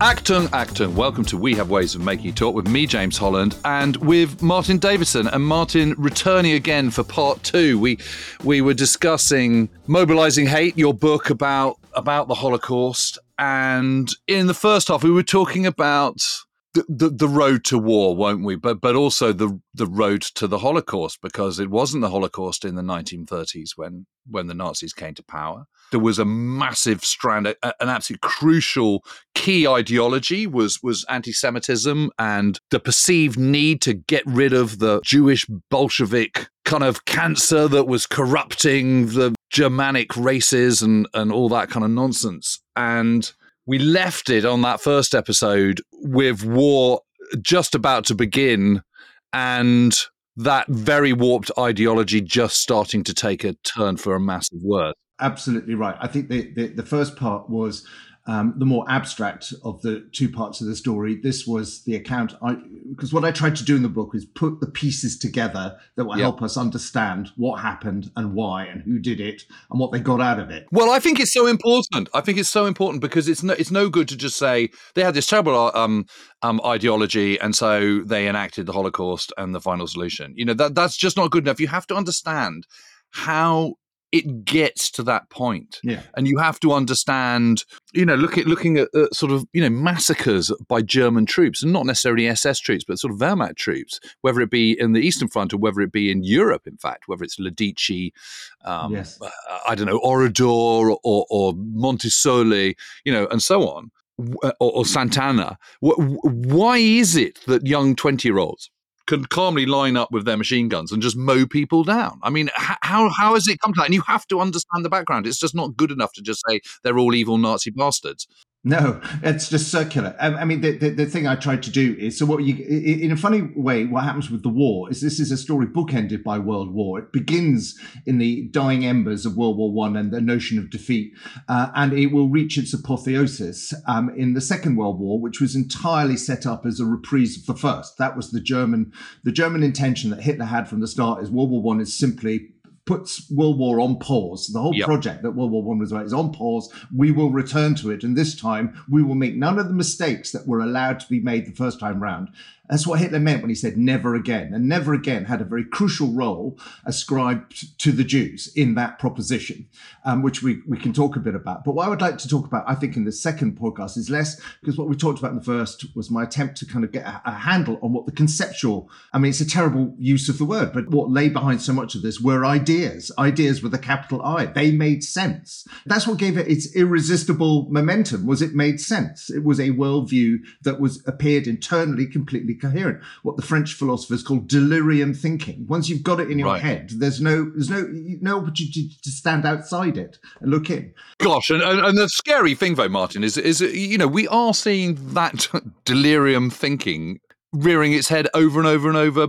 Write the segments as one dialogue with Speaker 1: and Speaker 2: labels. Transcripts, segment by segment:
Speaker 1: Acton, Acton, welcome to We Have Ways of Making Talk with me, James Holland, and with Martin Davidson. And Martin returning again for part two. We we were discussing Mobilizing Hate, your book about about the Holocaust. And in the first half, we were talking about the, the, road to war, won't we? But but also the the road to the Holocaust, because it wasn't the Holocaust in the 1930s when when the Nazis came to power. There was a massive strand, a, an absolute crucial key ideology was was anti-Semitism and the perceived need to get rid of the Jewish Bolshevik kind of cancer that was corrupting the Germanic races and and all that kind of nonsense. And we left it on that first episode with war just about to begin and that very warped ideology just starting to take a turn for a massive worse.
Speaker 2: Absolutely right. I think the, the, the first part was um, the more abstract of the two parts of the story. This was the account. because what I tried to do in the book is put the pieces together that will yep. help us understand what happened and why and who did it and what they got out of it.
Speaker 1: Well, I think it's so important. I think it's so important because it's no it's no good to just say they had this terrible uh, um, um, ideology and so they enacted the Holocaust and the final solution. You know that that's just not good enough. You have to understand how it gets to that point.
Speaker 2: Yeah.
Speaker 1: And you have to understand, you know, look at looking at uh, sort of, you know, massacres by German troops, and not necessarily SS troops, but sort of Wehrmacht troops, whether it be in the Eastern Front or whether it be in Europe, in fact, whether it's Lidice, um, yes. Uh, I don't know, Oradour or, or Monticelli, you know, and so on, or, or Sant'Anna. Why is it that young 20 year olds can calmly line up with their machine guns and just mow people down. I mean, how how has it come to that? And you have to understand the background. It's just not good enough to just say they're all evil Nazi bastards.
Speaker 2: No, it's just circular. I, mean, the, the, the, thing I tried to do is so what you, in a funny way, what happens with the war is this is a story bookended by World War. It begins in the dying embers of World War One and the notion of defeat, uh, and it will reach its apotheosis um, in the Second World War, which was entirely set up as a reprise of the first. That was the German, the German intention that Hitler had from the start. Is World War One is simply puts World War on pause. The whole yep. project that World War One was about is on pause. We will return to it, and this time we will make none of the mistakes that were allowed to be made the first time round. That's what Hitler meant when he said never again. And never again had a very crucial role ascribed to the Jews in that proposition, um, which we, we can talk a bit about. But what I would like to talk about, I think, in the second podcast is less because what we talked about in the first was my attempt to kind of get a, a handle on what the conceptual, I mean, it's a terrible use of the word, but what lay behind so much of this were ideas, ideas with a capital I. They made sense. That's what gave it its irresistible momentum was it made sense. It was a worldview that was appeared internally completely coherent. What the French philosophers call delirium thinking. Once you've got it in your right. head, there's no there's no no opportunity to stand outside it and look in.
Speaker 1: Gosh, and, and, and the scary thing though, Martin, is is you know we are seeing that delirium thinking rearing its head over and over and over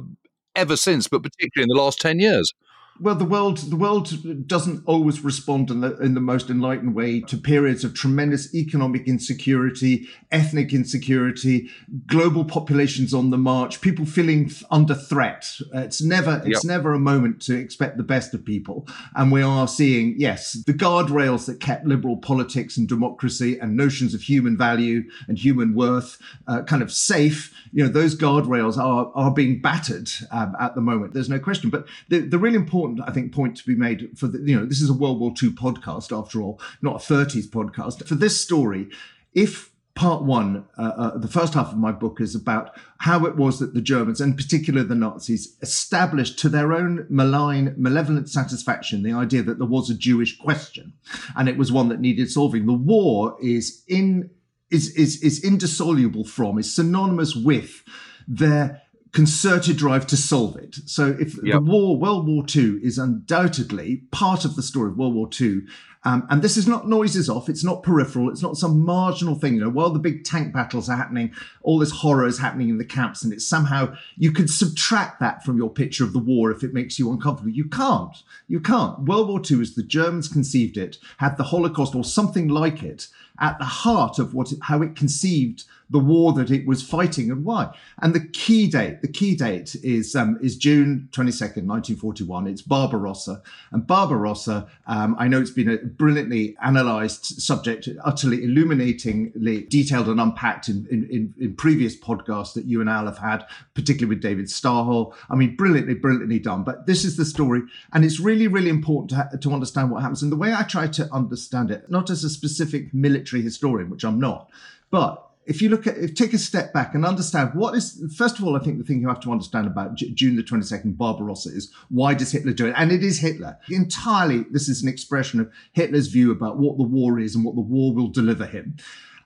Speaker 1: ever since, but particularly in the last ten years.
Speaker 2: Well, the world the world doesn't always respond in the in the most enlightened way to periods of tremendous economic insecurity, ethnic insecurity, global populations on the march, people feeling under threat. It's never it's yep. never a moment to expect the best of people, and we are seeing yes the guardrails that kept liberal politics and democracy and notions of human value and human worth uh, kind of safe. You know those guardrails are are being battered um, at the moment. There's no question, but the the really important important, I think, point to be made for the, you know, this is a World War II podcast after all, not a 30s podcast. For this story, if part one, uh, uh, the first half of my book is about how it was that the Germans, and particularly the Nazis, established to their own malign, malevolent satisfaction the idea that there was a Jewish question, and it was one that needed solving. The war is in is is is indissoluble from, is synonymous with their concerted drive to solve it. So if yep. the war, World War II, is undoubtedly part of the story of World War II, Um, and this is not noises off. It's not peripheral. It's not some marginal thing. You know, while the big tank battles are happening, all this horror is happening in the camps, and it's somehow you could subtract that from your picture of the war if it makes you uncomfortable. You can't. You can't. World War II, as the Germans conceived it, had the Holocaust or something like it at the heart of what how it conceived the war that it was fighting and why. And the key date, the key date is um, is June 22nd, 1941. It's Barbarossa. And Barbarossa, um, I know it's been a brilliantly analysed subject, utterly illuminatingly detailed and unpacked in, in, in, previous podcasts that you and Al have had, particularly with David Stahel. I mean, brilliantly, brilliantly done. But this is the story. And it's really, really important to, to understand what happens. And the way I try to understand it, not as a specific military historian, which I'm not, but if you look at if take a step back and understand what is first of all i think the thing you have to understand about J- june the 22nd barbarossa is why does hitler do it? And it is hitler. Entirely this is an expression of hitler's view about what the war is and what the war will deliver him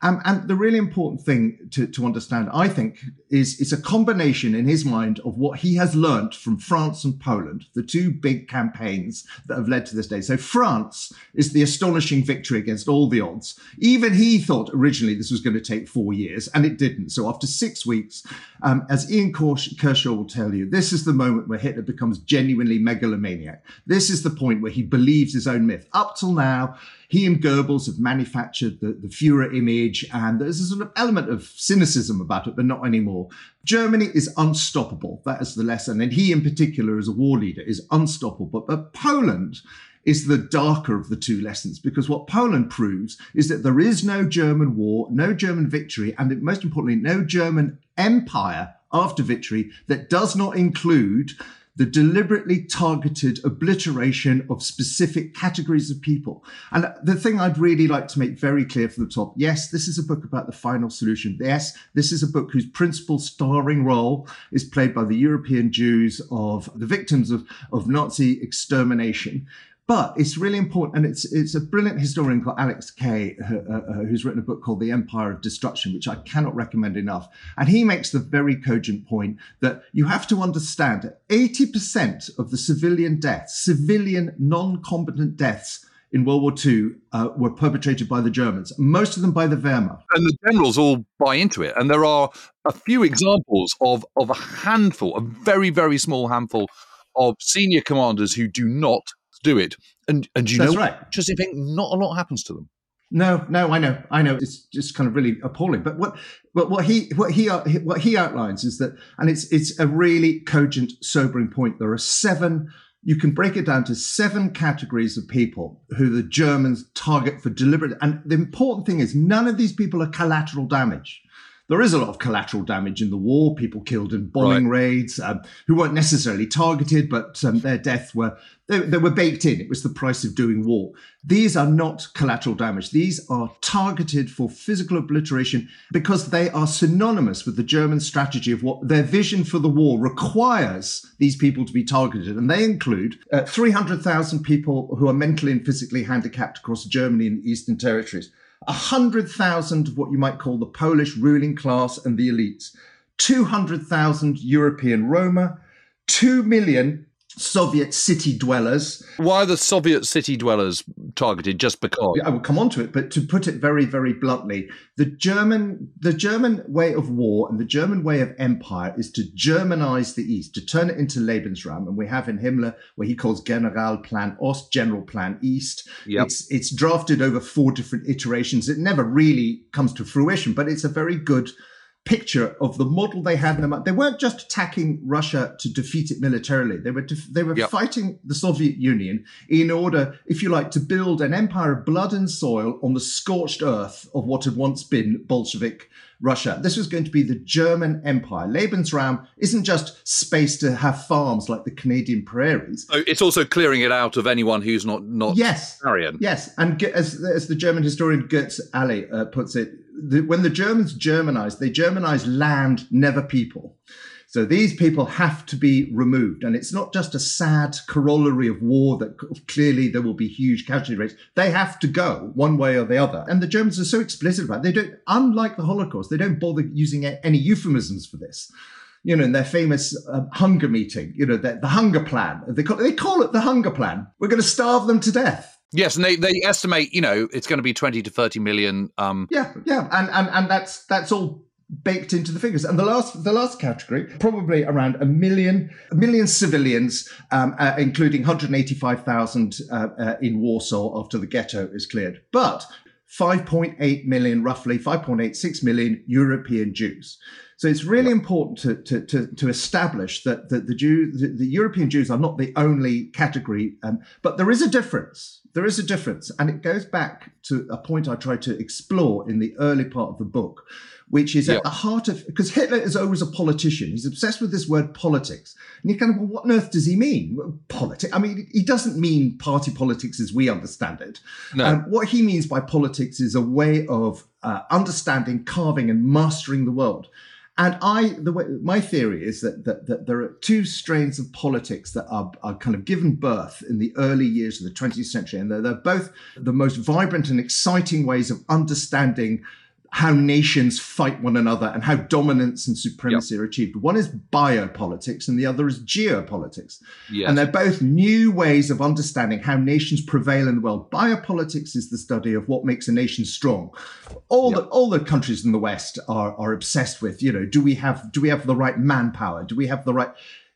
Speaker 2: um, and the really important thing to, to understand, I think, is it's a combination in his mind of what he has learnt from France and Poland, the two big campaigns that have led to this day. So France is the astonishing victory against all the odds. Even he thought originally this was going to take four years, and it didn't. So after six weeks, um, as Ian Kershaw will tell you, this is the moment where Hitler becomes genuinely megalomaniac. This is the point where he believes his own myth. Up till now, he and Goebbels have manufactured the, the Fuhrer image, and there's a sort of element of cynicism about it, but not anymore. Germany is unstoppable. That is the lesson. And he, in particular, as a war leader, is unstoppable. But, but Poland is the darker of the two lessons because what Poland proves is that there is no German war, no German victory, and most importantly, no German empire after victory that does not include the deliberately targeted obliteration of specific categories of people. And the thing I'd really like to make very clear from the top yes, this is a book about the final solution. Yes, this is a book whose principal starring role is played by the European Jews of the victims of, of Nazi extermination. But it's really important, and it's it's a brilliant historian called Alex Kay, uh, uh, who's written a book called The Empire of Destruction, which I cannot recommend enough. And he makes the very cogent point that you have to understand that 80% of the civilian deaths, civilian non-combatant deaths in World War II uh, were perpetrated by the Germans, most of them by the Wehrmacht.
Speaker 1: And the generals all buy into it. And there are a few examples of, of a handful, a very, very small handful of senior commanders who do not do it. And and you That's know, right. thing, not a lot happens to them.
Speaker 2: No, no, I know, I know. It's just kind of really appalling. But what, but what he, what he, what he outlines is that, and it's it's a really cogent, sobering point. There are seven. You can break it down to seven categories of people who the Germans target for deliberate. And the important thing is, none of these people are collateral damage there is a lot of collateral damage in the war. People killed in bombing right. raids um, who weren't necessarily targeted, but um, their death were they, they, were baked in. It was the price of doing war. These are not collateral damage. These are targeted for physical obliteration because they are synonymous with the German strategy of what their vision for the war requires these people to be targeted, and they include uh, 300,000 people who are mentally and physically handicapped across Germany and the Eastern Territories. 100,000 of what you might call the Polish ruling class and the elites, 200,000 European Roma, 2 million Soviet city dwellers.
Speaker 1: Why are the Soviet city dwellers targeted? Just because?
Speaker 2: I will come on to it, but to put it very, very bluntly, the German, the German way of war and the German way of empire is to Germanize the East, to turn it into Lebensraum. And we have in Himmler where he calls Generalplan Ost, General Plan East. Yep. It's it's drafted over four different iterations. It never really comes to fruition, but it's a very good picture of the model they had in mind. They weren't just attacking Russia to defeat it militarily. They were def- they were yep. fighting the Soviet Union in order, if you like, to build an empire of blood and soil on the scorched earth of what had once been Bolshevik Russia. This was going to be the German Empire. Lebensraum isn't just space to have farms like the Canadian prairies.
Speaker 1: So it's also clearing it out of anyone who's not not
Speaker 2: yes,
Speaker 1: Aryan.
Speaker 2: Yes, and as, as the German historian Götz Aly uh, puts it, the, when the Germans Germanized, they Germanized land, never people. So these people have to be removed. And it's not just a sad corollary of war that clearly there will be huge casualty rates. They have to go one way or the other. And the Germans are so explicit about it. They don't, unlike the Holocaust, they don't bother using any euphemisms for this you know, in their famous uh, hunger meeting, you know, the, the hunger plan. They call, they call it the hunger plan. We're going to starve them to death
Speaker 1: Yes, and they, they estimate, you know, it's going to be 20 to 30 million. Um,
Speaker 2: yeah, yeah. And, and, and that's that's all baked into the figures. And the last the last category, probably around a million a million civilians, um, uh, including 185,000 uh, uh, in Warsaw after the ghetto is cleared. But 5.8 million, roughly 5.86 million European Jews. So it's really yeah. important to, to, to, to, establish that, that the, Jew, the, the, European Jews are not the only category, um, but there is a difference. There is a difference. And it goes back to a point I tried to explore in the early part of the book, which is at the heart of because Hitler is always a politician. He's obsessed with this word politics. And you kind of, well, what on earth does he mean? Politics. I mean, he doesn't mean party politics as we understand it. No. Um, what he means by politics is a way of uh, understanding, carving, and mastering the world. And I, the way, my theory is that, that, that there are two strains of politics that are, are kind of given birth in the early years of the 20th century, and they're, they're both the most vibrant and exciting ways of understanding how nations fight one another and how dominance and supremacy yep. are achieved. One is biopolitics and the other is geopolitics. Yes. And they're both new ways of understanding how nations prevail in the world. Biopolitics is the study of what makes a nation strong. All yep. the all the countries in the West are are obsessed with, you know, do we have do we have the right manpower? Do we have the right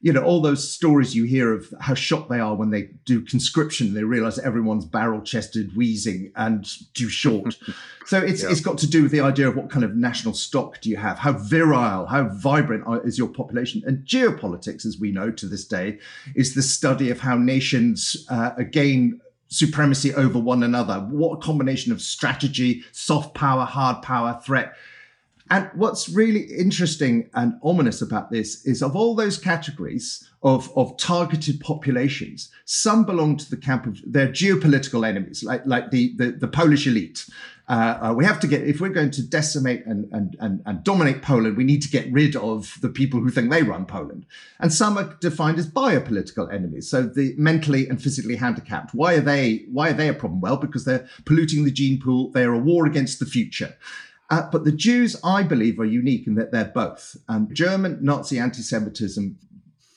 Speaker 2: you know all those stories you hear of how shocked they are when they do conscription they realize everyone's barrel chested wheezing and too short. So it's, yeah. it's got to do with the idea of what kind of national stock do you have? How virile how vibrant is your population? And geopolitics as we know to this day is the study of how nations uh, gain supremacy over one another. What combination of strategy soft power hard power threat and what's really interesting and ominous about this is of all those categories of, of targeted populations, some belong to the camp of their geopolitical enemies, like, like the, the, the Polish elite. Uh, uh, we have to get, if we're going to decimate and, and, and, and dominate Poland, we need to get rid of the people who think they run Poland. And some are defined as biopolitical enemies. So the mentally and physically handicapped. Why are they, why are they a problem? Well, because they're polluting the gene pool. They're a war against the future. Uh, but the Jews, I believe, are unique in that they're both. Um, German Nazi anti-Semitism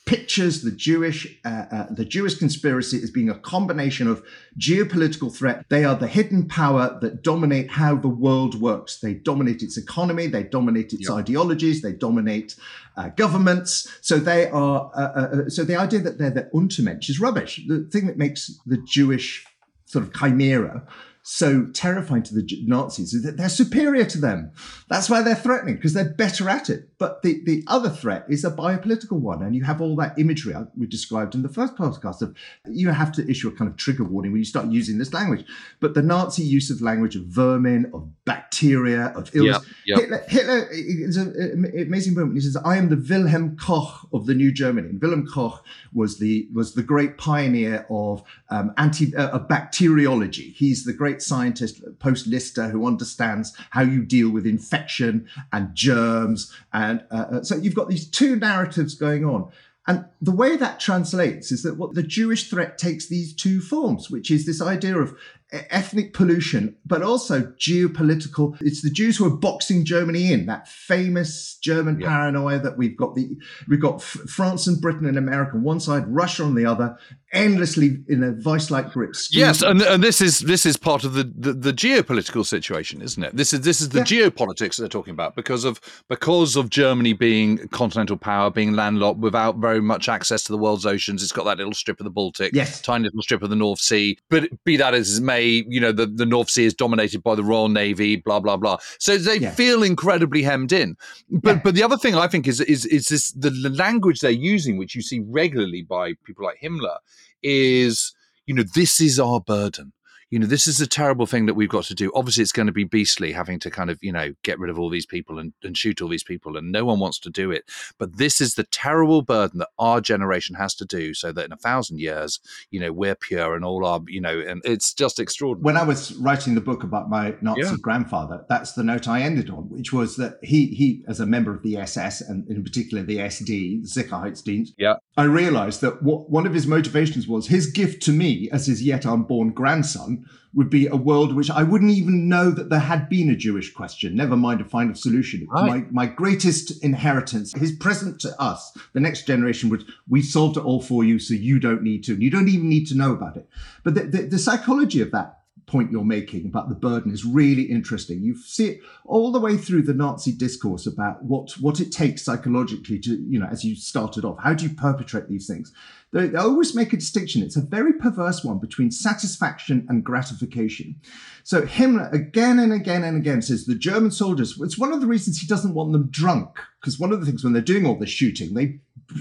Speaker 2: pictures the Jewish uh, uh, the Jewish conspiracy as being a combination of geopolitical threat. They are the hidden power that dominate how the world works. They dominate its economy. They dominate its yep. ideologies. They dominate uh, governments. So they are. Uh, uh, uh, so the idea that they're the Untermensch is rubbish. The thing that makes the Jewish sort of chimera so terrifying to the Nazis is that they're superior to them. That's why they're threatening because they're better at it. But the, the other threat is a biopolitical one. And you have all that imagery we described in the first podcast of you have to issue a kind of trigger warning when you start using this language. But the Nazi use of language of vermin, of bacteria, of illness. Yep, yep. Hitler, Hitler is an amazing moment. He says, I am the Wilhelm Koch of the new Germany. And Wilhelm Koch was the, was the great pioneer of um, anti, uh, of bacteriology. He's the great great scientist post Lister who understands how you deal with infection and germs. And uh, uh, so you've got these two narratives going on. And the way that translates is that what the Jewish threat takes these two forms, which is this idea of ethnic pollution, but also geopolitical. It's the Jews who are boxing Germany in that famous German yeah. paranoia that we've got the we've got France and Britain and America on one side, Russia on the other, endlessly in a vice-like grip.
Speaker 1: Yes, and, and this is this is part of the, the, the geopolitical situation, isn't it? This is this is the yeah. geopolitics they're talking about because of because of Germany being continental power, being landlocked without very much access to the world's oceans. It's got that little strip of the Baltic,
Speaker 2: yes.
Speaker 1: tiny little strip of the North Sea. But be that as it may you know, the, the North Sea is dominated by the Royal Navy, blah blah blah. So they yeah. feel incredibly hemmed in. But yeah. but the other thing I think is is is this the language they're using, which you see regularly by people like Himmler, is you know this is our burden you know, this is a terrible thing that we've got to do. Obviously, it's going to be beastly having to kind of, you know, get rid of all these people and, and shoot all these people, and no one wants to do it. But this is the terrible burden that our generation has to do so that in a thousand years, you know, we're pure and all our, you know, and it's just extraordinary.
Speaker 2: When I was writing the book about my Nazi yeah. grandfather, that's the note I ended on, which was that he, he, as a member of the SS and in particular the SD, the Sicherheitsdienst,
Speaker 1: yeah.
Speaker 2: I realized that what, one of his motivations was his gift to me as his yet unborn grandson 2000 would be a world which I wouldn't even know that there had been a Jewish question, never mind a final solution. Right. My, my greatest inheritance, his present to us, the next generation, was we solved it all for you, so you don't need to. And you don't even need to know about it. But the, the, the psychology of that point you're making about the burden is really interesting. You see it all the way through the Nazi discourse about what, what it takes psychologically to, you know, as you started off, how do you perpetrate these things? They, they always make a distinction. It's a very perverse one between satisfaction and gratification. So Himmler again and again and again says the German soldiers, it's one of the reasons he doesn't want them drunk. Because one of the things when they're doing all this shooting, they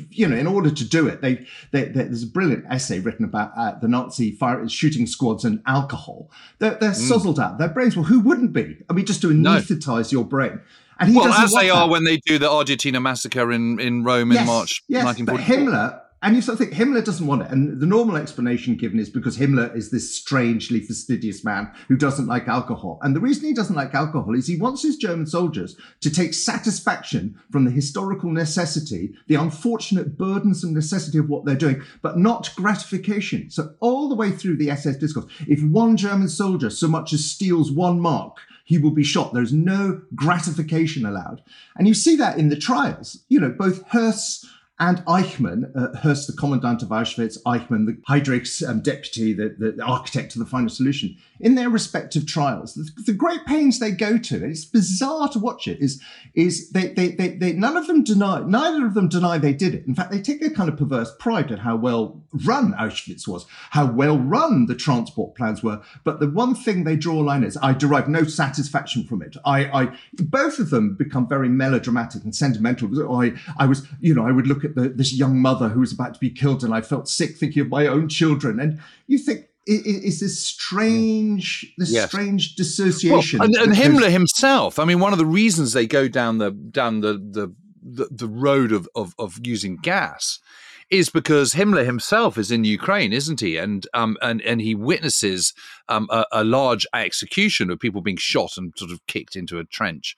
Speaker 2: you know, in order to do it, they, they, they there's a brilliant essay written about uh, the Nazi fire, shooting squads and alcohol. They're, they're mm. sozzled out. Their brains, well, who wouldn't be? I mean, just to anesthetize no. your brain.
Speaker 1: And he well, as they that. are when they do the Ardeatine massacre in, in Rome
Speaker 2: yes,
Speaker 1: in March
Speaker 2: yes, 1944. But Himmler and you sort of think Himmler doesn't want it. And the normal explanation given is because Himmler is this strangely fastidious man who doesn't like alcohol. And the reason he doesn't like alcohol is he wants his German soldiers to take satisfaction from the historical necessity, the unfortunate burdensome necessity of what they're doing, but not gratification. So all the way through the SS discourse, if one German soldier so much as steals one mark, he will be shot. There's no gratification allowed. And you see that in the trials. You know, both Höss and Eichmann, uh, Höss, the commandant of Auschwitz, Eichmann, the Heydrich's um, deputy, the, the, architect of the final solution, in their respective trials, the, the, great pains they go to, it's bizarre to watch it, is, is they, they, they, they, none of them deny, neither of them deny they did it. In fact, they take a kind of perverse pride at how well run Auschwitz was, how well run the transport plans were. But the one thing they draw a line is, I derive no satisfaction from it. I, I both of them become very melodramatic and sentimental. Oh, I, I was, you know, I would look at the, this young mother who was about to be killed, and I felt sick thinking of my own children. And you think it's this strange, this yes. strange dissociation.
Speaker 1: Well, and, and Himmler himself. I mean, one of the reasons they go down the down the the the, the road of, of of using gas is because Himmler himself is in Ukraine, isn't he? And um, and and he witnesses um, a, a, large execution of people being shot and sort of kicked into a trench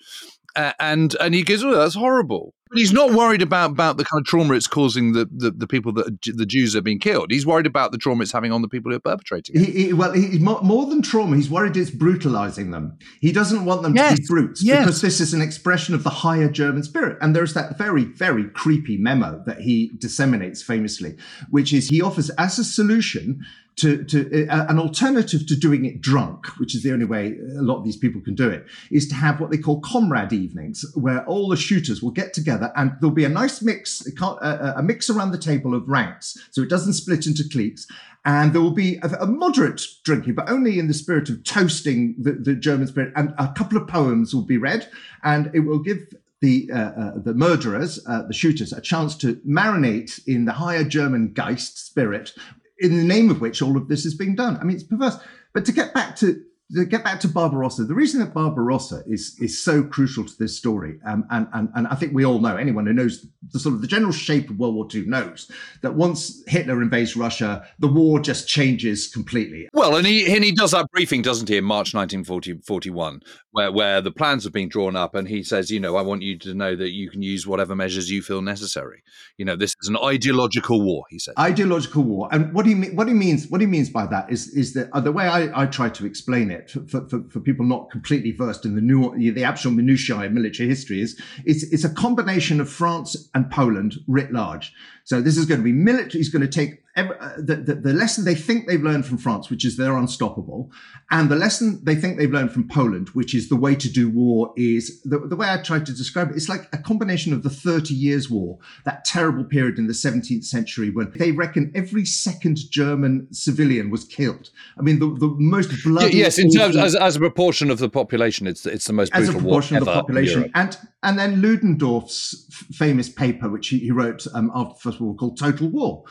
Speaker 1: uh, and and he goes, "Oh, that's horrible." But he's not worried about about the kind of trauma it's causing the, the, the people that the Jews are being killed. He's worried about the trauma it's having on the people who are perpetrating it.
Speaker 2: He, he, well, he, more, than trauma, he's worried it's brutalizing them. He doesn't want them yes. to be brutes yes. because this is an expression of the higher German spirit. And there's that very very creepy memo that he disseminates famously, which is he offers as a solution to, to uh, an alternative to doing it drunk, which is the only way a lot of these people can do it, is to have what they call comrade evenings, where all the shooters will get together and there'll be a nice mix, a, a mix around the table of ranks, so it doesn't split into cliques. And there will be a, a moderate drinking, but only in the spirit of toasting the, the German spirit. And a couple of poems will be read, and it will give the uh, uh, the murderers, uh, the shooters, a chance to marinate in the higher German Geist spirit in the name of which all of this is being done. I mean, it's perverse. But to get back to to get back to Barbarossa, the reason that Barbarossa is is so crucial to this story, um, and, and and I think we all know, anyone who knows the sort of the general shape of World War II knows that once Hitler invades Russia, the war just changes completely.
Speaker 1: Well, and he and he does that briefing, doesn't he, in March 1941, where where the plans have been drawn up, and he says, you know, I want you to know that you can use whatever measures you feel necessary. You know, this is an ideological war, he said.
Speaker 2: Ideological war, and what he what he means what he means by that is is that uh, the way I, I try to explain it for, for, for people not completely versed in the new, the actual minutiae of military history is it's, it's a combination of France and Poland writ large. So this is going to be military. He's going to take every, uh, the, the, the, lesson they think they've learned from France, which is they're unstoppable, and the lesson they think they've learned from Poland, which is the way to do war is the, the way I try to describe it. It's like a combination of the Thirty Years' War, that terrible period in the 17th century when they reckon every second German civilian was killed. I mean, the, the most bloody.
Speaker 1: Yes, in terms as, as a proportion of the population, it's it's the most brutal as a proportion of the population,
Speaker 2: and and then Ludendorff's famous paper, which he, he wrote um, after the First World War, called Total War.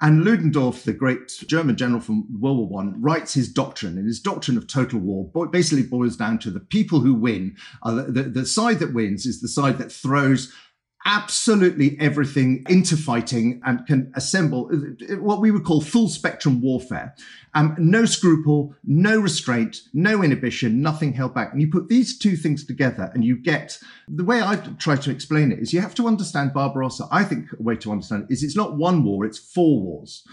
Speaker 2: And Ludendorff, the great German general from World War One, writes his doctrine, and his doctrine of total war basically boils down to the people who win. The, the, the side that wins is the side that throws absolutely everything into fighting and can assemble what we would call full spectrum warfare. Um, no scruple, no restraint, no inhibition, nothing held back. And you put these two things together and you get the way I try to explain it is you have to understand Barbarossa. I think a way to understand it is it's not one war, it's four wars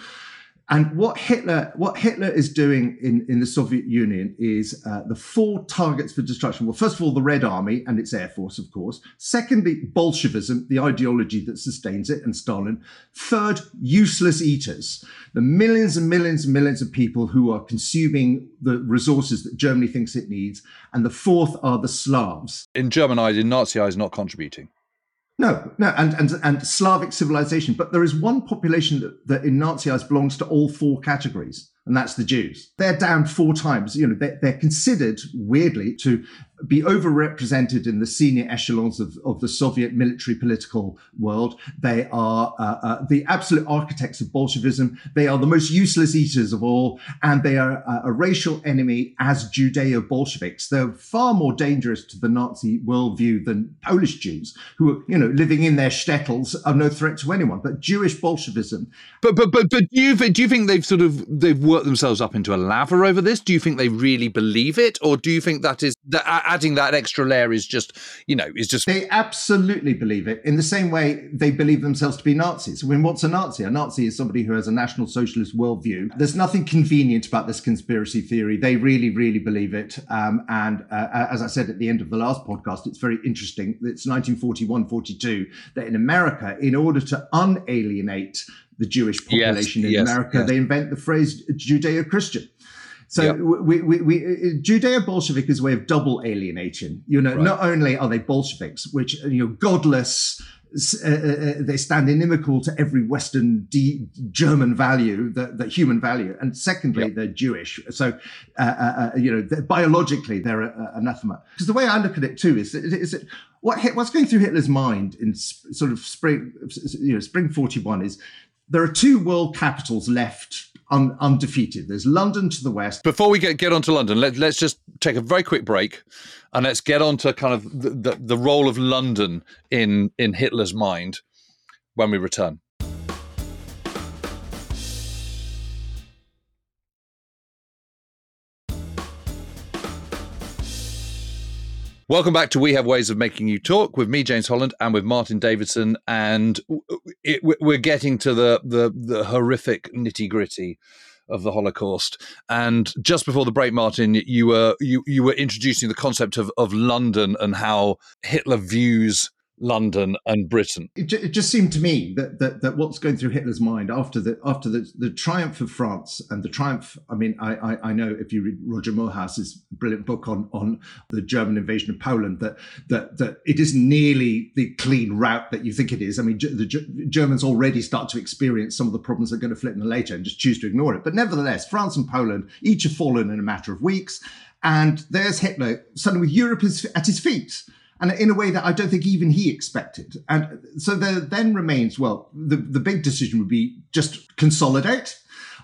Speaker 2: And what Hitler, what Hitler is doing in, in the Soviet Union is uh, the four targets for destruction. Well, first of all, the Red Army and its air force, of course. Secondly, Bolshevism, the ideology that sustains it, and Stalin. Third, useless eaters, the millions and millions and millions of people who are consuming the resources that Germany thinks it needs. And the fourth are the Slavs.
Speaker 1: In German eyes, in Nazi eyes, not contributing.
Speaker 2: No, no, and, and and Slavic civilization. But there is one population that, that in Nazi eyes belongs to all four categories, and that's the Jews. They're down four times. You know, they're, they're considered weirdly to be overrepresented in the senior echelons of, of the Soviet military political world. They are uh, uh, the absolute architects of Bolshevism. They are the most useless eaters of all, and they are uh, a racial enemy as Judeo Bolsheviks. They're far more dangerous to the Nazi worldview than Polish Jews, who are, you know, living in their shtetls are no threat to anyone. But Jewish Bolshevism.
Speaker 1: But but but but do you do you think they've sort of they've worked themselves up into a lather over this? Do you think they really believe it, or do you think that is that adding that extra layer is just, you know, is just.
Speaker 2: They absolutely believe it in the same way they believe themselves to be Nazis. I mean, what's a Nazi? A Nazi is somebody who has a National Socialist worldview. There's nothing convenient about this conspiracy theory. They really, really believe it. Um, and uh, as I said at the end of the last podcast, it's very interesting. It's 1941 42 that in America, in order to unalienate the Jewish population yes, in yes, America, yes. they invent the phrase Judeo Christian. So yep. we, we, we, Judeo Bolshevik is a way of double alienation. You know, right. not only are they Bolsheviks, which you know, godless, uh, uh, uh, they stand inimical to every Western D- German value, that the, human value, and secondly, yep. they're Jewish. So, uh, uh, uh you know, they're, biologically, they're anathema. Because the way I look at it too is, is that what what's going through Hitler's mind in sort of spring, you know, spring forty one is there are two world capitals left un, undefeated. There's London to the west.
Speaker 1: Before we get get on to London, let, let's just take a very quick break, and let's get on to kind of the, the, the role of London in in Hitler's mind when we return. Welcome back to We Have Ways of Making You Talk with me, James Holland, and with Martin Davidson. And it, we're getting to the, the, the horrific nitty gritty of the Holocaust. And just before the break, Martin, you were you, you were introducing the concept of, of London and how Hitler views London and Britain.
Speaker 2: It, it, just seemed to me that, that that what's going through Hitler's mind after the after the, the triumph of France and the triumph. I mean, I, I, I know if you read Roger Moorhouse's brilliant book on on the German invasion of Poland, that that that it isn't nearly the clean route that you think it is. I mean, the Germans already start to experience some of the problems that are going to flip them later and just choose to ignore it. But nevertheless, France and Poland each have fallen in a matter of weeks, and there's Hitler suddenly with Europe at his feet and in a way that I don't think even he expected. And so there then remains, well, the, the big decision would be just consolidate,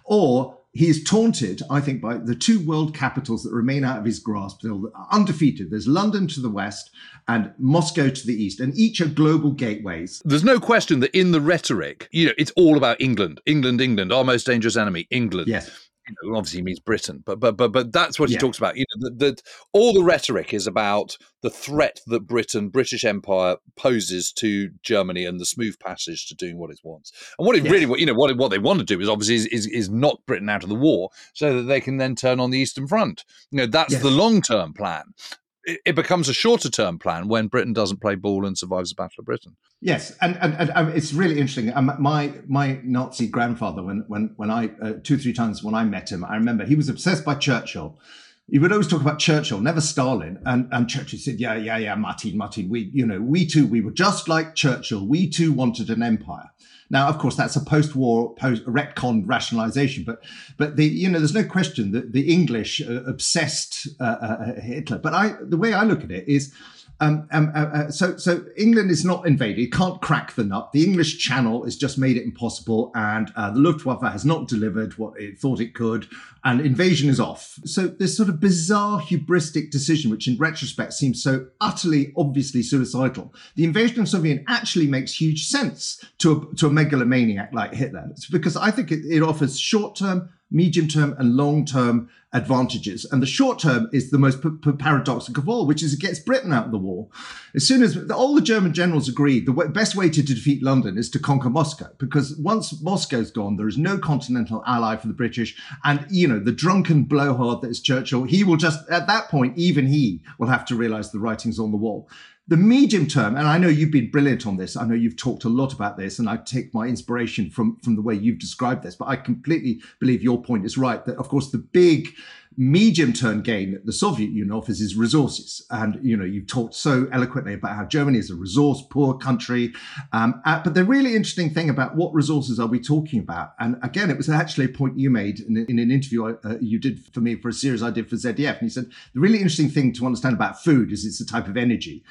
Speaker 2: or he is taunted, I think, by the two world capitals that remain out of his grasp, still undefeated. There's London to the west and Moscow to the east, and each are global gateways.
Speaker 1: There's no question that in the rhetoric, you know, it's all about England, England, England, our most dangerous enemy, England.
Speaker 2: Yes
Speaker 1: you know, obviously means Britain, but but but but that's what he talks about. You know, that all the rhetoric is about the threat that Britain, British Empire, poses to Germany and the smooth passage to doing what it wants. And what it yes. really, you know, what what they want to do is obviously is, is, is knock Britain out of the war so that they can then turn on the Eastern Front. You know, that's the long term plan it, becomes a shorter term plan when Britain doesn't play ball and survives the Battle of Britain.
Speaker 2: Yes, and, and, and um, it's really interesting. Um, my my Nazi grandfather, when when when I uh, two three times when I met him, I remember he was obsessed by Churchill. He would always talk about Churchill, never Stalin. And and Churchill said, "Yeah, yeah, yeah, Martin, Martin. We, you know, we too, we were just like Churchill. We too wanted an empire." Now, of course, that's a post-war, post retcon rationalization, but but the you know there's no question that the English uh, obsessed uh, uh, Hitler. But I the way I look at it is um, um, uh, uh, so, so England is not invaded. Can't crack the nut. The English Channel has just made it impossible, and uh, the Luftwaffe has not delivered what it thought it could, and invasion is off. So, this sort of bizarre hubristic decision, which in retrospect seems so utterly, obviously suicidal, the invasion of Soviet actually makes huge sense to a, to a megalomaniac like Hitler, it's because I think it, it offers short-term medium term, and long term advantages. And the short term is the most p- p- paradoxical of all, which is it gets Britain out of the war. As soon as the, all the German generals agreed, the w- best way to defeat London is to conquer Moscow, because once Moscow's gone, there is no continental ally for the British. And, you know, the drunken blowhard that is Churchill, he will just, at that point, even he will have to realize the writing's on the wall. The medium term, and I know you've been brilliant on this. I know you've talked a lot about this, and I take my inspiration from from the way you've described this. But I completely believe your point is right. That of course the big medium term gain that the Soviet Union offers is resources. And, you know, you've talked so eloquently about how Germany is a resource poor country. Um, uh, but the really interesting thing about what resources are we talking about? And again, it was actually a point you made in, in an interview uh, you did for me for a series I did for ZDF. And you said the really interesting thing to understand about food is it's a type of energy.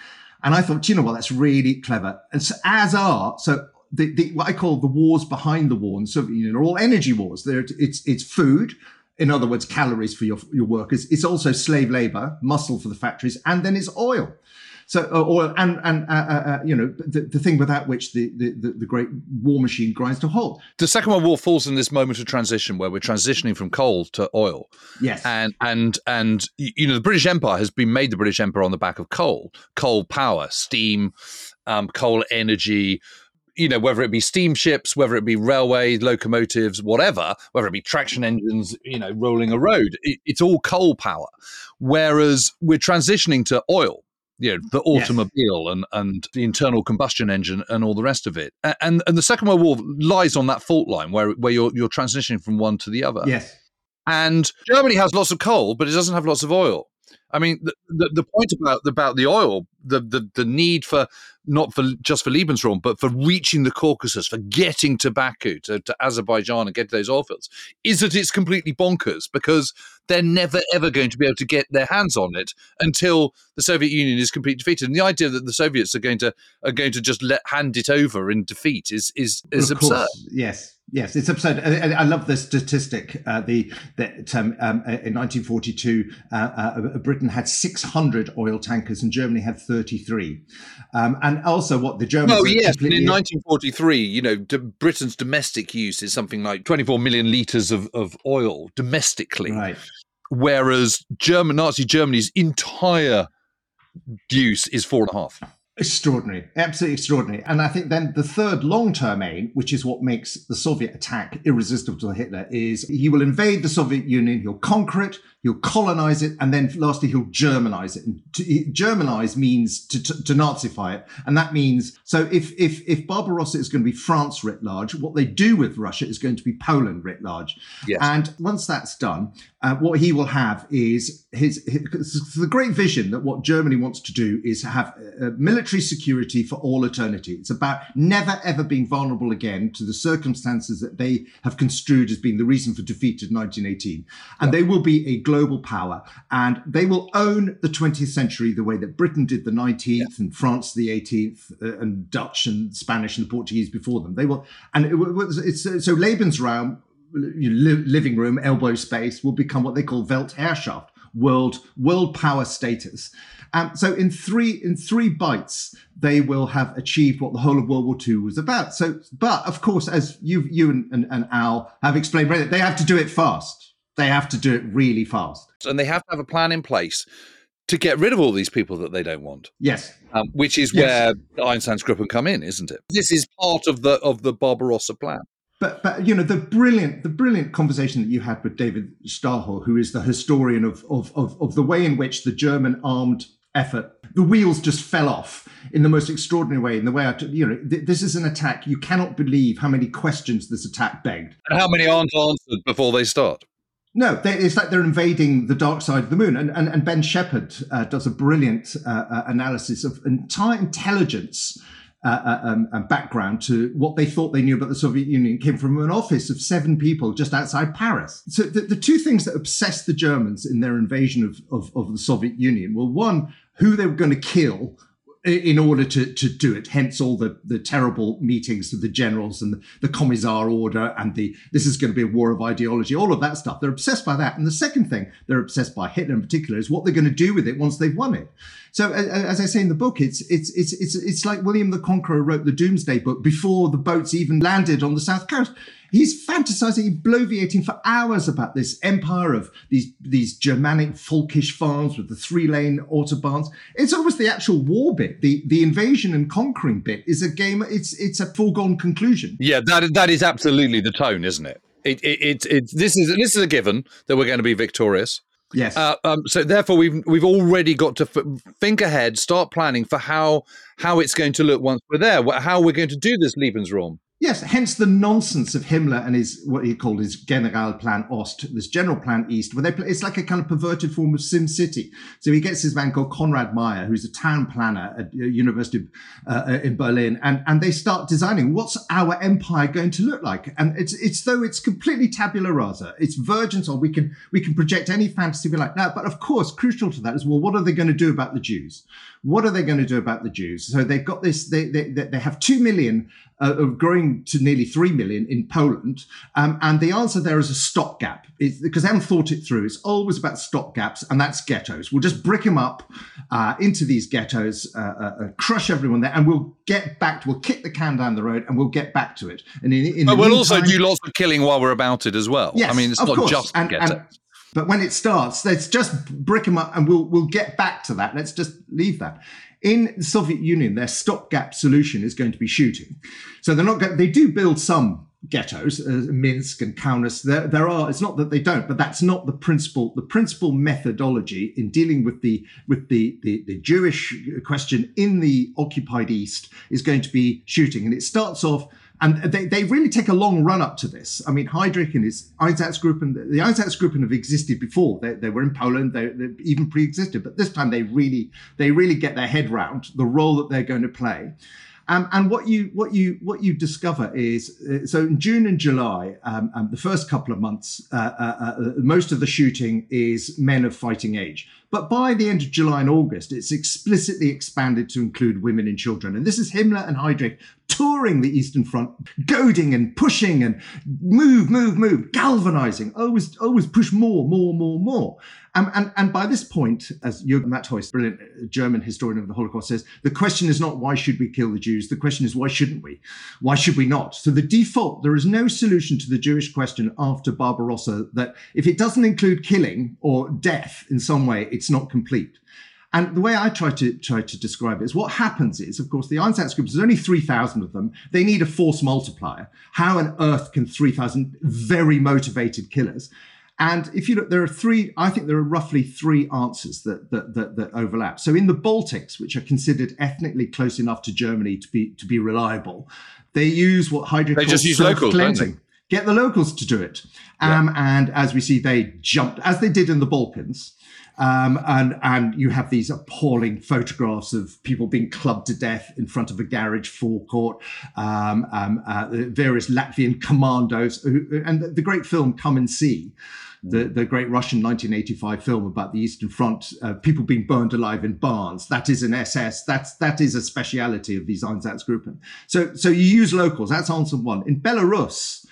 Speaker 2: And I thought, you know what, that's really clever. And so, as are, so the, the, what I call the wars behind the war in the Soviet Union are all energy wars. They're, it's, it's food, in other words, calories for your, your workers. It's also slave labor, muscle for the factories, and then it's oil. So uh, oil and and uh, uh, uh, you know the, the thing without which the, the the great war machine grinds to halt.
Speaker 1: The Second World War falls in this moment of transition where we're transitioning from coal to oil.
Speaker 2: Yes,
Speaker 1: and and and you know the British Empire has been made the British Empire on the back of coal, coal power, steam, um, coal energy you know, whether it be steamships, whether it be railway locomotives, whatever, whether it be traction engines, you know, rolling a road, it, it's all coal power. Whereas we're transitioning to oil, you know, the automobile yes. and, and the internal combustion engine and all the rest of it. And and the Second World War lies on that fault line where where you're you're transitioning from one to the other.
Speaker 2: Yes.
Speaker 1: And Germany has lots of coal, but it doesn't have lots of oil. I mean, the, the, the, point about about the oil, the, the the need for not for just for Lebensraum, but for reaching the Caucasus, for getting to Baku, to, to Azerbaijan, and get to those oil fields, is that it's completely bonkers because they're never ever going to be able to get their hands on it until the Soviet Union is completely defeated. And the idea that the Soviets are going to are going to just let hand it over in defeat is is is absurd.
Speaker 2: Course, yes, Yes, it's absurd. I, I love the statistic. Uh, the that um, um, uh, in 1942, uh, uh, Britain had 600 oil tankers and Germany had 33. Um, and also, what the Germans.
Speaker 1: Oh yes, in 1943, you know, Britain's domestic use is something like 24 million liters of, of oil domestically,
Speaker 2: right?
Speaker 1: Whereas German Nazi Germany's entire use is four and a half.
Speaker 2: Extraordinary, absolutely extraordinary. And I think then the third long term aim, which is what makes the Soviet attack irresistible to Hitler, is he will invade the Soviet Union, he'll conquer it, he'll colonize it, and then lastly, he'll Germanize it. And to, Germanize means to, to, to, Nazify it. And that means, so if, if, if Barbarossa is going to be France writ large, what they do with Russia is going to be Poland writ large.
Speaker 1: Yes.
Speaker 2: And once that's done, uh, what he will have is his, his, the great vision that what Germany wants to do is have uh, military security for all eternity. It's about never ever being vulnerable again to the circumstances that they have construed as being the reason for defeat in 1918. And they will be a global power and they will own the 20th century the way that Britain did the 19th yeah. and France the 18th uh, and Dutch and Spanish and the Portuguese before them. They will, and it, was it's so Lebensraum living room, elbow space will become what they call Weltherrschaft, world world power status. Um, so in three in three bites, they will have achieved what the whole of World War II was about. So, but of course, as you you and, and, and Al have explained, they have to do it fast. They have to do it really fast,
Speaker 1: and they have to have a plan in place to get rid of all these people that they don't want.
Speaker 2: Yes,
Speaker 1: um, which is yes. where Einsatzgruppen come in, isn't it? This is part of the of the Barbarossa plan
Speaker 2: but but you know the brilliant the brilliant conversation that you had with David Stahel, who is the historian of of of, of the way in which the German armed effort. The wheels just fell off in the most extraordinary way in the way I, you know th- this is an attack. You cannot believe how many questions this attack begged.
Speaker 1: And how many aren't answered before they start?
Speaker 2: No, they, it's like they're invading the dark side of the moon. And, and, and Ben Shepherd uh, does a brilliant uh, uh, analysis of entire intelligence uh, uh, um, um, background to what they thought they knew about the Soviet Union. Came from an office of seven people just outside Paris. So the, the two things that obsessed the Germans in their invasion of, of, of the Soviet Union were one, who they were going to kill in order to, to do it. Hence all the, the terrible meetings of the generals and the, the commissar order and the this is going to be a war of ideology, all of that stuff. They're obsessed by that. And the second thing they're obsessed by Hitler in particular is what they're going to do with it once they've won it. So as I say in the book, it's it's it's it's it's like William the Conqueror wrote the Domesday book before the boats even landed on the south coast. He's fantasizing, bloviating for hours about this empire of these, these Germanic folkish farms with the three lane autobahns. It's almost the actual war bit. The, the invasion and conquering bit is a game. It's, it's a foregone conclusion.
Speaker 1: Yeah, that, that is absolutely the tone, isn't it? It, it, it, it, this is this is a given that we're going to be victorious.
Speaker 2: Yes.
Speaker 1: Uh, um, so therefore, we've we've already got to f- think ahead, start planning for how how it's going to look once we're there, how we're going to do this Lebensraum.
Speaker 2: Yes, hence the nonsense of Himmler and his what he called his Generalplan Ost, this general plan East, where they play, it's like a kind of perverted form of Sim City. So he gets this man called Konrad Meyer, who's a town planner at University uh, uh, in Berlin, and and they start designing what's our empire going to look like, and it's it's though it's completely tabula rasa, it's virgin, or we can we can project any fantasy we like. Now, but of course, crucial to that is well, what are they going to do about the Jews? What are they going to do about the Jews? So they've got this. They they they have two million uh, of growing to nearly 3 million in Poland. Um, and the answer there is a stopgap because they haven't thought it through. It's always about stopgaps, and that's ghettos. We'll just brick them up uh, into these ghettos, uh, uh, uh crush everyone there, and we'll get back to, we'll kick the can down the road and we'll get back to it. And in, in
Speaker 1: but we'll meantime, also do lots of killing while we're about it as well.
Speaker 2: Yes,
Speaker 1: I mean, it's not
Speaker 2: course.
Speaker 1: just and, ghettos. And,
Speaker 2: but when it starts, let's just brick them up and we'll, we'll get back to that. Let's just leave that. In the Soviet Union, their stopgap solution is going to be shooting. So they're not going, they do build some ghettos, uh, Minsk and Kaunas. There, there are. It's not that they don't, but that's not the principal. The principal methodology in dealing with the with the, the the Jewish question in the occupied East is going to be shooting, and it starts off and they, they really take a long run up to this. I mean, Heydrich and his Einsatzgruppen, the Einsatzgruppen have existed before. They, they were in Poland, they, they even pre-existed, but this time they really, they really get their head round the role that they're going to play. Um, and what you what you what you discover is uh, so in June and July, um, um, the first couple of months, uh, uh, uh, most of the shooting is men of fighting age. But by the end of July and August, it's explicitly expanded to include women and children. And this is Himmler and Heydrich touring the Eastern Front, goading and pushing and move, move, move, galvanizing, always, always push more, more, more, more. Um, and, and by this point, as Jürgen Matthäus, brilliant German historian of the Holocaust, says, the question is not why should we kill the Jews? The question is why shouldn't we? Why should we not? So the default, there is no solution to the Jewish question after Barbarossa that if it doesn't include killing or death in some way, it's not complete. And the way I try to try to describe it is what happens is, of course, the Einsatzgruppen, there's only 3,000 of them. They need a force multiplier. How on earth can 3,000 very motivated killers? And if you look, there are three, I think there are roughly three answers that, that, that, that, overlap. So in the Baltics, which are considered ethnically close enough to Germany to be, to be reliable, they use what Heydrich
Speaker 1: They just use locals, cleansing.
Speaker 2: Get the locals to do it. Um, yeah. And as we see, they jumped, as they did in the Balkans, um, and and you have these appalling photographs of people being clubbed to death in front of a garage forecourt. Um, um, uh, various Latvian commandos, who, and the, the, great film Come and See. The, the great Russian 1985 film about the Eastern Front, uh, people being burned alive in barns. That is an SS. That's that is a speciality of these Einsatzgruppen. So so you use locals. That's answer one. In Belarus,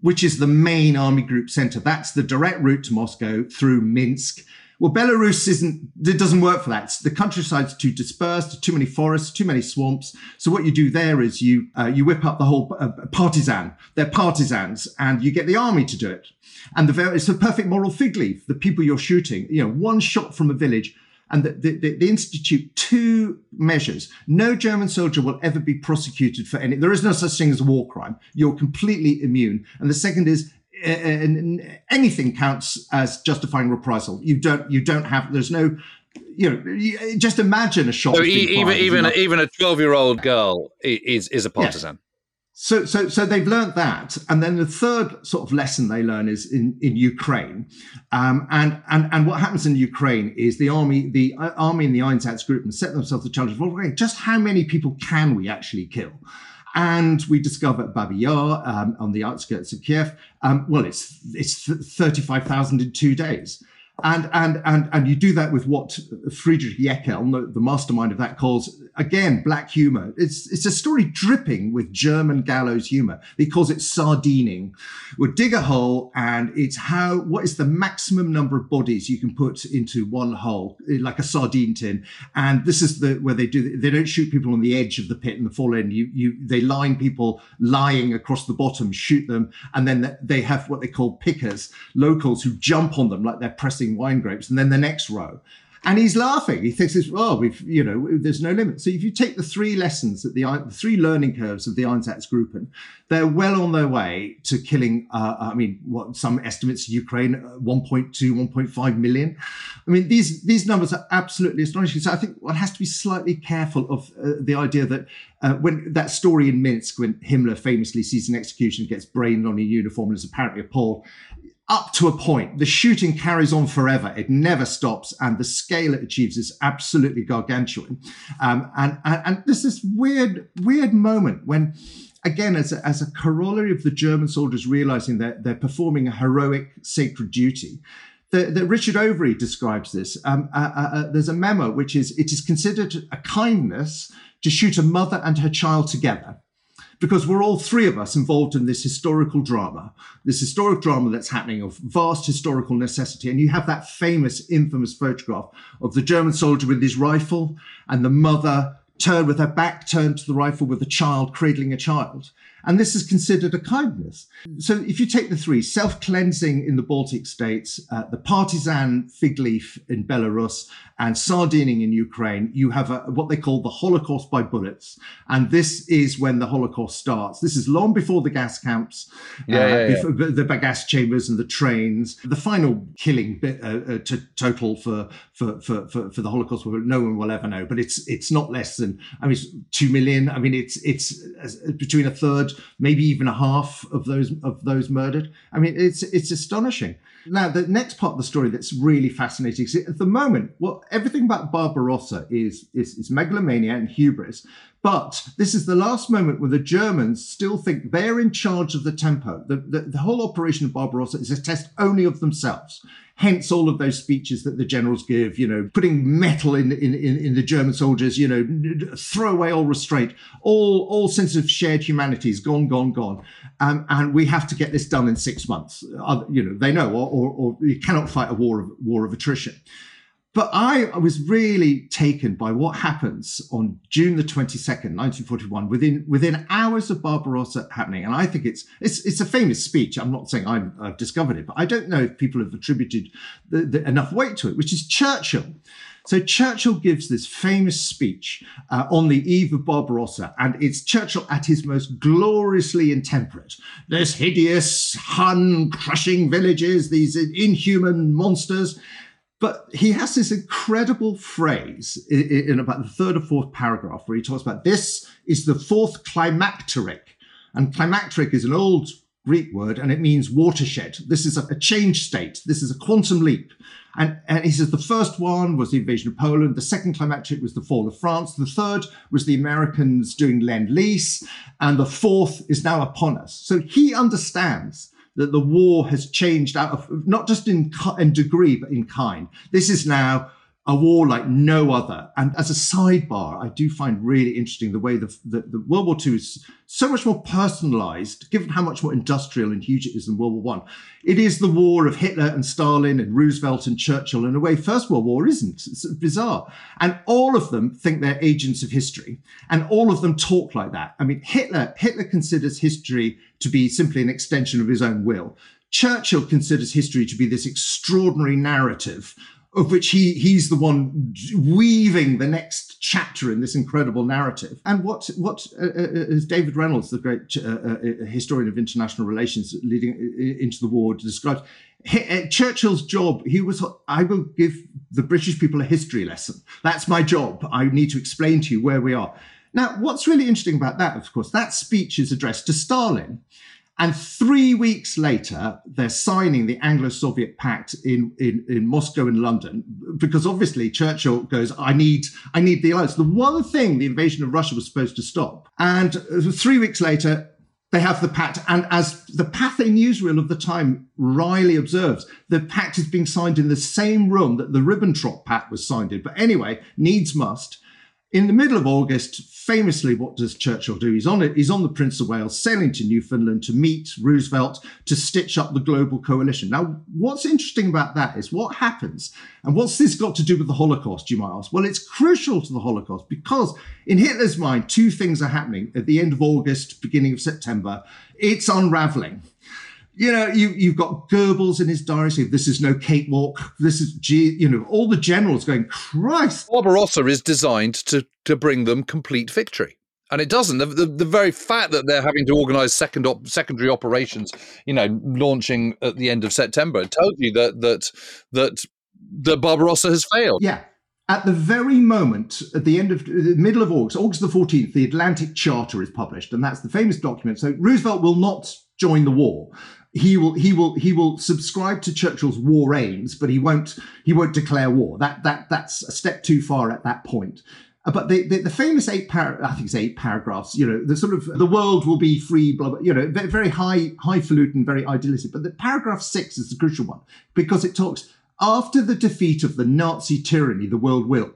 Speaker 2: which is the main army group center, that's the direct route to Moscow through Minsk well, Belarus isn't, it doesn't work for that. The countryside's too dispersed, too many forests, too many swamps. So what you do there is you, uh, you whip up the whole uh, partisan. They're partisans and you get the army to do it. And the, it's a perfect moral fig leaf. The people you're shooting, you know, one shot from a village and they the, the, institute two measures. No German soldier will ever be prosecuted for any. There is no such thing as a war crime. You're completely immune. And the second is anything counts as justifying reprisal. You don't. You don't have. There's no. You know, you, just imagine a shot.
Speaker 1: So even even even a twelve year old girl is is a partisan. Yes.
Speaker 2: So, so, so they've learned that, and then the third sort of lesson they learn is in in Ukraine, um, and and and what happens in Ukraine is the army, the uh, army and the Einsatzgruppen set themselves the challenge of, okay, just how many people can we actually kill? And we discover Babi Yar um, on the outskirts of Kiev. Um, well, it's it's thirty five thousand in two days, and and and and you do that with what Friedrich Jeckeln, the, mastermind of that, calls again black humor. It's it's a story dripping with German gallows humor. He calls it sardining. We'll dig a hole, and it's how what is the maximum number of bodies you can put into one hole, eh, like a sardine tin. And this is the where they do. They don't shoot people on the edge of the pit in the fall end. You you they line people lying across the bottom, shoot them, and then they have what they call pickers, locals who jump on them like they're pressing wine grapes, and then the next row and he's laughing. He thinks, "Oh, we've you know, there's no limit." So if you take the three lessons that the, the three learning curves of the Einsatzgruppen, they're well on their way to killing. Uh, I mean, what some estimates Ukraine uh, 1.2, 1.5 million. I mean, these these numbers are absolutely astonishing. So I think one has to be slightly careful of uh, the idea that uh, when that story in Minsk, when Himmler famously sees an execution, gets brained on a uniform, and is apparently appalled up to a point. The shooting carries on forever. It never stops. And the scale it achieves is absolutely gargantuan. Um, and, and, and there's this weird, weird moment when, again, as a, as a corollary of the German soldiers realizing that they're performing a heroic sacred duty, that, Richard Overy describes this. Um, uh, uh, uh, there's a memo which is it is considered a kindness to shoot a mother and her child together because we're all three of us involved in this historical drama, this historic drama that's happening of vast historical necessity. And you have that famous, infamous photograph of the German soldier with his rifle and the mother turned with her back turned to the rifle with a child cradling a child. And this is considered a kindness. So if you take the three, self-cleansing in the Baltic states, uh, the partisan fig leaf in Belarus, and sardining in Ukraine, you have a, what they call the Holocaust by bullets. And this is when the Holocaust starts. This is long before the gas camps,
Speaker 1: yeah, uh, yeah, yeah.
Speaker 2: the gas chambers and the trains. The final killing bit, uh, uh, t- total for, for, for, for, for the Holocaust, no one will ever know, but it's, it's not less than, I mean, two million. I mean, it's, it's between a third, maybe even a half of those, of those murdered. I mean, it's, it's astonishing. Now, the next part of the story that's really fascinating is at the moment, well, everything about Barbarossa is, is, is megalomania and hubris. But this is the last moment where the Germans still think they're in charge of the tempo. The, the, the, whole operation of Barbarossa is a test only of themselves. Hence all of those speeches that the generals give, you know, putting metal in, in, in, in the German soldiers, you know, throw away all restraint, all, all sense of shared humanity is gone, gone, gone. Um, and we have to get this done in six months. Uh, you know, they know, or, or, or you cannot fight a war of, war of attrition. But I, I, was really taken by what happens on June the 22nd, 1941, within within hours of Barbarossa happening. And I think it's it's it's a famous speech. I'm not saying I've, I've discovered it, but I don't know if people have attributed the, the, enough weight to it, which is Churchill. So Churchill gives this famous speech uh, on the eve of Barbarossa, and it's Churchill at his most gloriously intemperate. This hideous Hun crushing villages, these inhuman monsters. But he has this incredible phrase in, in, about the third or fourth paragraph where he talks about this is the fourth climacteric. And climacteric is an old Greek word and it means watershed. This is a, change state. This is a quantum leap. And, and he says the first one was the invasion of Poland. The second climacteric was the fall of France. The third was the Americans doing lend lease. And the fourth is now upon us. So he understands that the war has changed out of not just in, in degree, but in kind. This is now a war like no other. And as a sidebar, I do find really interesting the way the, the, the, World War II is so much more personalized, given how much more industrial and huge it is than World War One. It is the war of Hitler and Stalin and Roosevelt and Churchill. In a way, First World War isn't. It's bizarre. And all of them think they're agents of history. And all of them talk like that. I mean, Hitler, Hitler considers history to be simply an extension of his own will. Churchill considers history to be this extraordinary narrative of which he he's the one weaving the next chapter in this incredible narrative. And what what uh, uh, uh David Reynolds, the great uh, uh, historian of international relations leading into the war, describes. Churchill's job, he was, I will give the British people a history lesson. That's my job. I need to explain to you where we are. Now, what's really interesting about that, of course, that speech is addressed to Stalin. And three weeks later, they're signing the Anglo-Soviet Pact in, in, in Moscow and London, because obviously Churchill goes, I need, I need the alliance. The one thing the invasion of Russia was supposed to stop. And uh, three weeks later, they have the pact. And as the Pathé newsreel of the time Riley observes, the pact is being signed in the same room that the Ribbentrop Pact was signed in. But anyway, needs must. In the middle of August, famously, what does Churchill do? He's on it. He's on the Prince of Wales, sailing to Newfoundland to meet Roosevelt to stitch up the global coalition. Now, what's interesting about that is what happens, and what's this got to do with the Holocaust? You might ask. Well, it's crucial to the Holocaust because in Hitler's mind, two things are happening at the end of August, beginning of September. It's unraveling you know, you, you've got Goebbels in his diary saying, this is no cakewalk. This is, you know, all the generals going, Christ.
Speaker 1: Barbarossa is designed to, to bring them complete victory. And it doesn't. The, the, the very fact that they're having to organise second op- secondary operations, you know, launching at the end of September, tells you that that that the Barbarossa has failed.
Speaker 2: Yeah, at the very moment, at the end of uh, the middle of August, August the 14th, the Atlantic Charter is published, and that's the famous document. So Roosevelt will not join the war he will he will he will subscribe to Churchill's war aims, but he won't he won't declare war. That that that's a step too far at that point. Uh, but the, the, the, famous eight I think it's eight paragraphs. You know, the sort of the world will be free. Blah, blah you know, very high highfalutin, very idealistic. But the paragraph six is the crucial one because it talks after the defeat of the Nazi tyranny, the world will.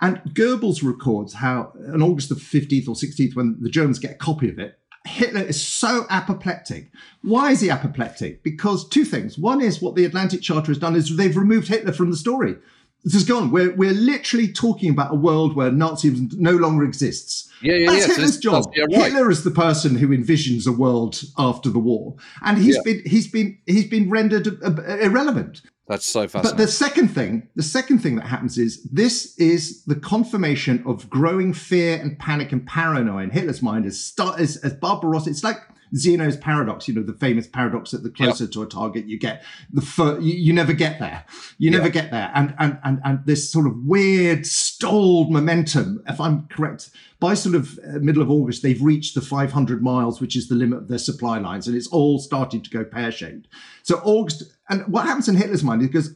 Speaker 2: And Goebbels records how on August the 15th or 16th, when the Germans get a copy of it, Hitler is so apoplectic. Why is he apoplectic? Because two things. One is what the Atlantic Charter has done is they've removed Hitler from the story. This is gone. We're, we're literally talking about a world where Nazism no longer exists.
Speaker 1: Yeah, yeah,
Speaker 2: That's
Speaker 1: yeah.
Speaker 2: Hitler's
Speaker 1: so
Speaker 2: job.
Speaker 1: Yeah, right.
Speaker 2: Hitler is the person who envisions a world after the war, and he's
Speaker 1: Yeah.
Speaker 2: been he's been he's been rendered uh, irrelevant.
Speaker 1: That's so fascinating.
Speaker 2: But the second thing, the second thing that happens is this is the confirmation of growing fear and panic and paranoia in Hitler's mind as start as, as Barbarossa. It's like Zeno's paradox, you know, the famous paradox that the closer to a target you get, the fur, you, you never get there. You never get there. And, and and and this sort of weird stalled momentum, if I'm correct, by sort of uh, middle of August, they've reached the 500 miles, which is the limit of their supply lines, and it's all starting to go pear shaped. So August, and what happens in Hitler's mind is because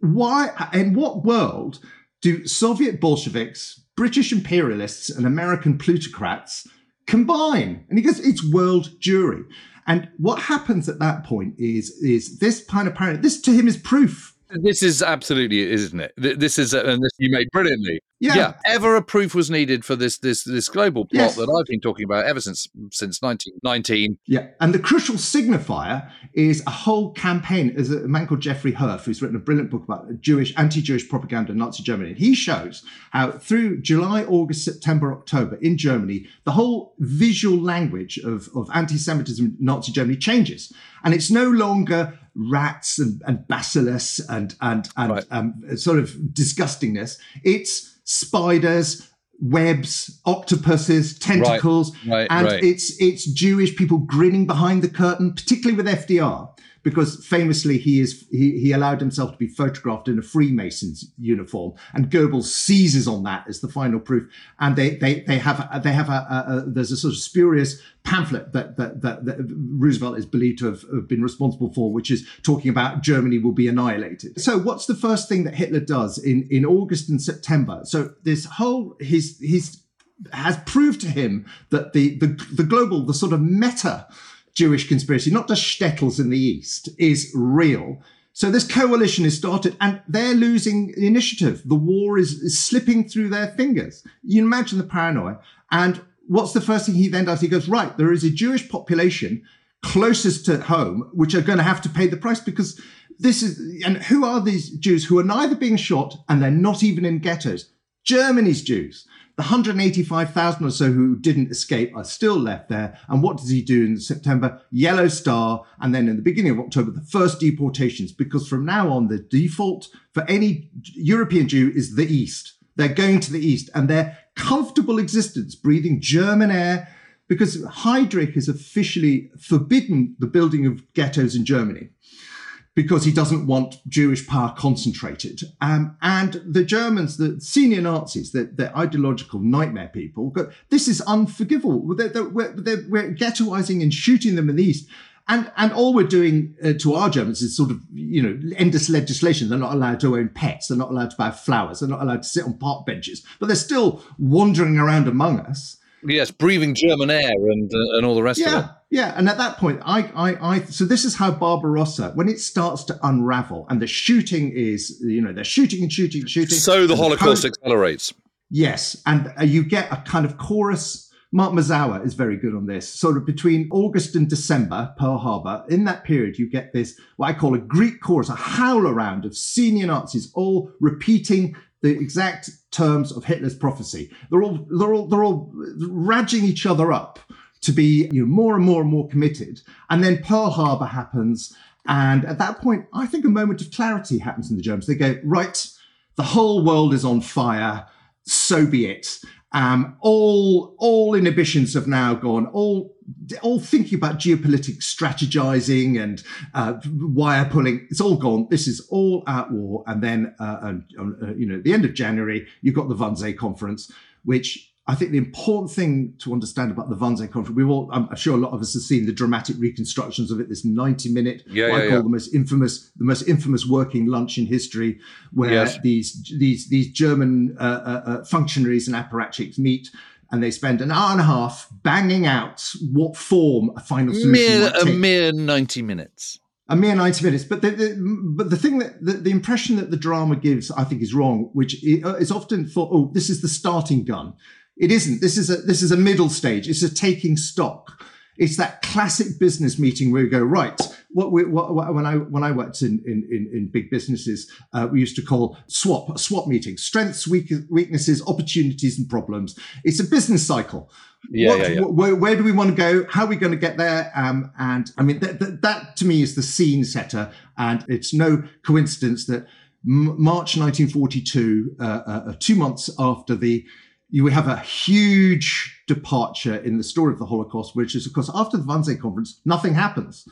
Speaker 2: why in what world do Soviet Bolsheviks, British imperialists, and American plutocrats combine? And he goes, it's world Jewry. And what happens at that point is is this kind of paranoia. This to him is proof.
Speaker 1: This is absolutely, isn't it? This is, and this you made brilliantly.
Speaker 2: Yeah.
Speaker 1: Ever a proof was needed for this this this global plot
Speaker 2: Yes.
Speaker 1: that I've been talking about ever since since 1919.
Speaker 2: Yeah, and the crucial signifier is a whole campaign. There's a man called Jeffrey Herf who's written a brilliant book about Jewish, anti-Jewish propaganda in Nazi Germany. And he shows how through July, August, September, October in Germany, the whole visual language of, of anti-Semitism in Nazi Germany changes. And it's no longer rats and, and bacillus and and and
Speaker 1: Right.
Speaker 2: um, sort of disgustingness. It's spiders, webs, octopuses, tentacles,
Speaker 1: right,
Speaker 2: and
Speaker 1: right.
Speaker 2: it's it's Jewish people grinning behind the curtain, particularly with FDR, because famously he is he, he allowed himself to be photographed in a Freemason's uniform, and Goebbels seizes on that as the final proof. And they they they have they have a, a, a there's a sort of spurious pamphlet that that, that, that Roosevelt is believed to have, have been responsible for, which is talking about Germany will be annihilated. So what's the first thing that Hitler does in in August and September? So this whole his his has proved to him that the the, the global the sort of meta Jewish conspiracy, not just shtetls in the east, is real. So this coalition is started, and they're losing the initiative. The war is, is slipping through their fingers. You imagine the paranoia. And what's the first thing he then does? He goes, right, there is a Jewish population closest to home which are going to have to pay the price because this is. And who are these Jews who are neither being shot and they're not even in ghettos? Germany's Jews. The 185,000 or so who didn't escape are still left there. And what does he do in September? Yellow Star. And then in the beginning of October, the first deportations, because from now on, the default for any European Jew is the East. They're going to the East and their comfortable existence, breathing German air, because Heydrich has officially forbidden the building of ghettos in Germany because he doesn't want Jewish power concentrated. Um, and the Germans, the senior Nazis, the, the ideological nightmare people, go, this is unforgivable. They're, they're, we're, they're, we're ghettoizing and shooting them in the East. And, and all we're doing uh, to our Germans is sort of, you know, endless legislation. They're not allowed to own pets. They're not allowed to buy flowers. They're not allowed to sit on park benches, but they're still wandering around among us.
Speaker 1: Yes, breathing German air and uh, and all the rest of it.
Speaker 2: Yeah. And at that point, I, I, I, so this is how Barbarossa, when it starts to unravel and the shooting is, you know, they're shooting and shooting and shooting.
Speaker 1: So the Holocaust
Speaker 2: Pol-
Speaker 1: accelerates.
Speaker 2: Yes, and uh, you get a kind of chorus. Mark Mazower is very good on this. Sort of between August and December, Pearl Harbor, in that period, you get this, what I call a Greek chorus, a howl around of senior Nazis all repeating the exact terms of Hitler's prophecy. They're all, they're all, they're all radging each other up to be you know, more and more and more committed. And then Pearl Harbor happens. And at that point, I think a moment of clarity happens in the Germans. They go, right, the whole world is on fire so be it. Um, all all inhibitions have now gone. All all thinking about geopolitics, strategizing, and uh, wire pulling. It's all gone. This is all at war. And then, uh, uh, you know, at the end of January, you've got the Wannsee conference, which I think the important thing to understand about the Wannsee conference, we all, I'm sure a lot of us have seen the dramatic reconstructions of it. This 90 minute,
Speaker 1: yeah,
Speaker 2: what
Speaker 1: yeah,
Speaker 2: I call
Speaker 1: yeah.
Speaker 2: the most infamous, the most infamous working lunch in history, where
Speaker 1: Yes.
Speaker 2: these these these German uh, uh, uh, functionaries and apparatchiks meet. And they spend an hour and a half banging out what form a final solution
Speaker 1: Mere, a mere 90 minutes.
Speaker 2: a mere 90 minutes but the, the but the thing that the, the impression that the drama gives i think is wrong which uh, is often thought oh this is the starting gun it isn't this is a this is a middle stage it's a taking stock it's that classic business meeting where you go right what, we, what, what when i when i worked in in in, in big businesses uh, we used to call swap a swap meeting strengths weak, weaknesses opportunities and problems it's a business cycle
Speaker 1: Yeah,
Speaker 2: what,
Speaker 1: yeah, yeah.
Speaker 2: wh- Where, where do we want to go? How are we going to get there? Um, and I mean, that, that, that to me is the scene setter. And it's no coincidence that M- March 1942, uh, uh, uh, two months after the, you have a huge departure in the story of the Holocaust, which is, of course, after the Wannsee conference, nothing happens.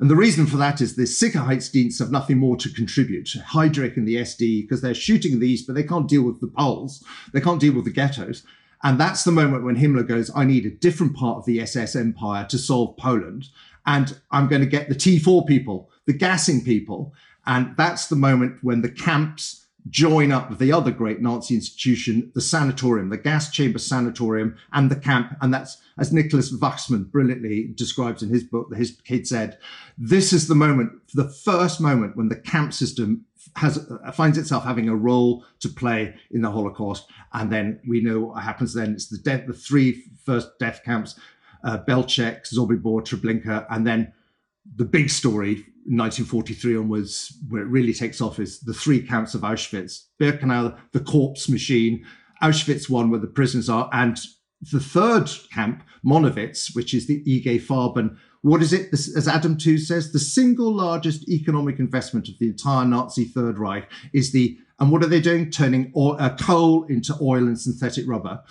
Speaker 2: And the reason for that is the Sicherheitsdienst have nothing more to contribute. Heydrich and the SD, because they're shooting in the east, but they can't deal with the Poles. They can't deal with the ghettos. And that's the moment when Himmler goes, I need a different part of the SS empire to solve Poland. And I'm going to get the T4 people, the gassing people. And that's the moment when the camps join up the other great Nazi institution, the sanatorium, the gas chamber sanatorium, and the camp. And that's, as Nicholas Wachsmann brilliantly describes in his book, His Kid Said, this is the moment, the first moment when the camp system has uh, finds itself having a role to play in the Holocaust. And then we know what happens then. It's the death, the three first death camps, uh, Belzec, Sobibor, Treblinka, and then the big story 1943 onwards, where it really takes off, is the three camps of Auschwitz, Birkenau, the corpse machine, Auschwitz one, where the prisoners are, and the third camp, Monowitz, which is the IG Farben. What is it? This, as Adam Tooze says, the single largest economic investment of the entire Nazi Third Reich is the, and what are they doing? Turning oil, uh, coal into oil and synthetic rubber.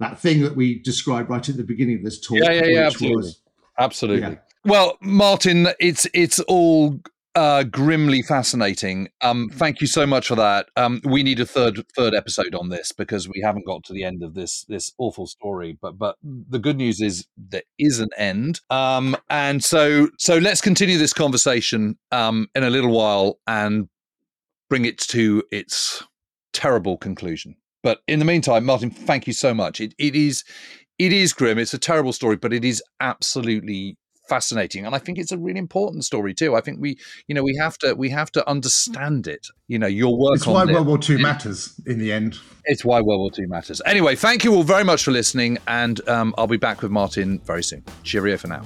Speaker 2: That thing that we described right at the beginning of this talk.
Speaker 1: Yeah, yeah, yeah, absolutely.
Speaker 2: was-
Speaker 1: Absolutely.
Speaker 2: Yeah.
Speaker 1: Well, Martin, it's it's all uh, grimly fascinating. Um, thank you so much for that. Um, we need a third third episode on this because we haven't got to the end of this this awful story. But but the good news is there is an end. Um, and so so let's continue this conversation um, in a little while and bring it to its terrible conclusion. But in the meantime, Martin, thank you so much. It, it is it is grim. It's a terrible story, but it is absolutely fascinating and i think it's a really important story too. I think we you know we have to we have to understand it. You know your work
Speaker 2: It's
Speaker 1: on
Speaker 2: why
Speaker 1: it,
Speaker 2: World War II matters in the end.
Speaker 1: it's why world war ii matters. Anyway thank you all very much for listening and um, i'll be back with martin very soon. Cheerio for now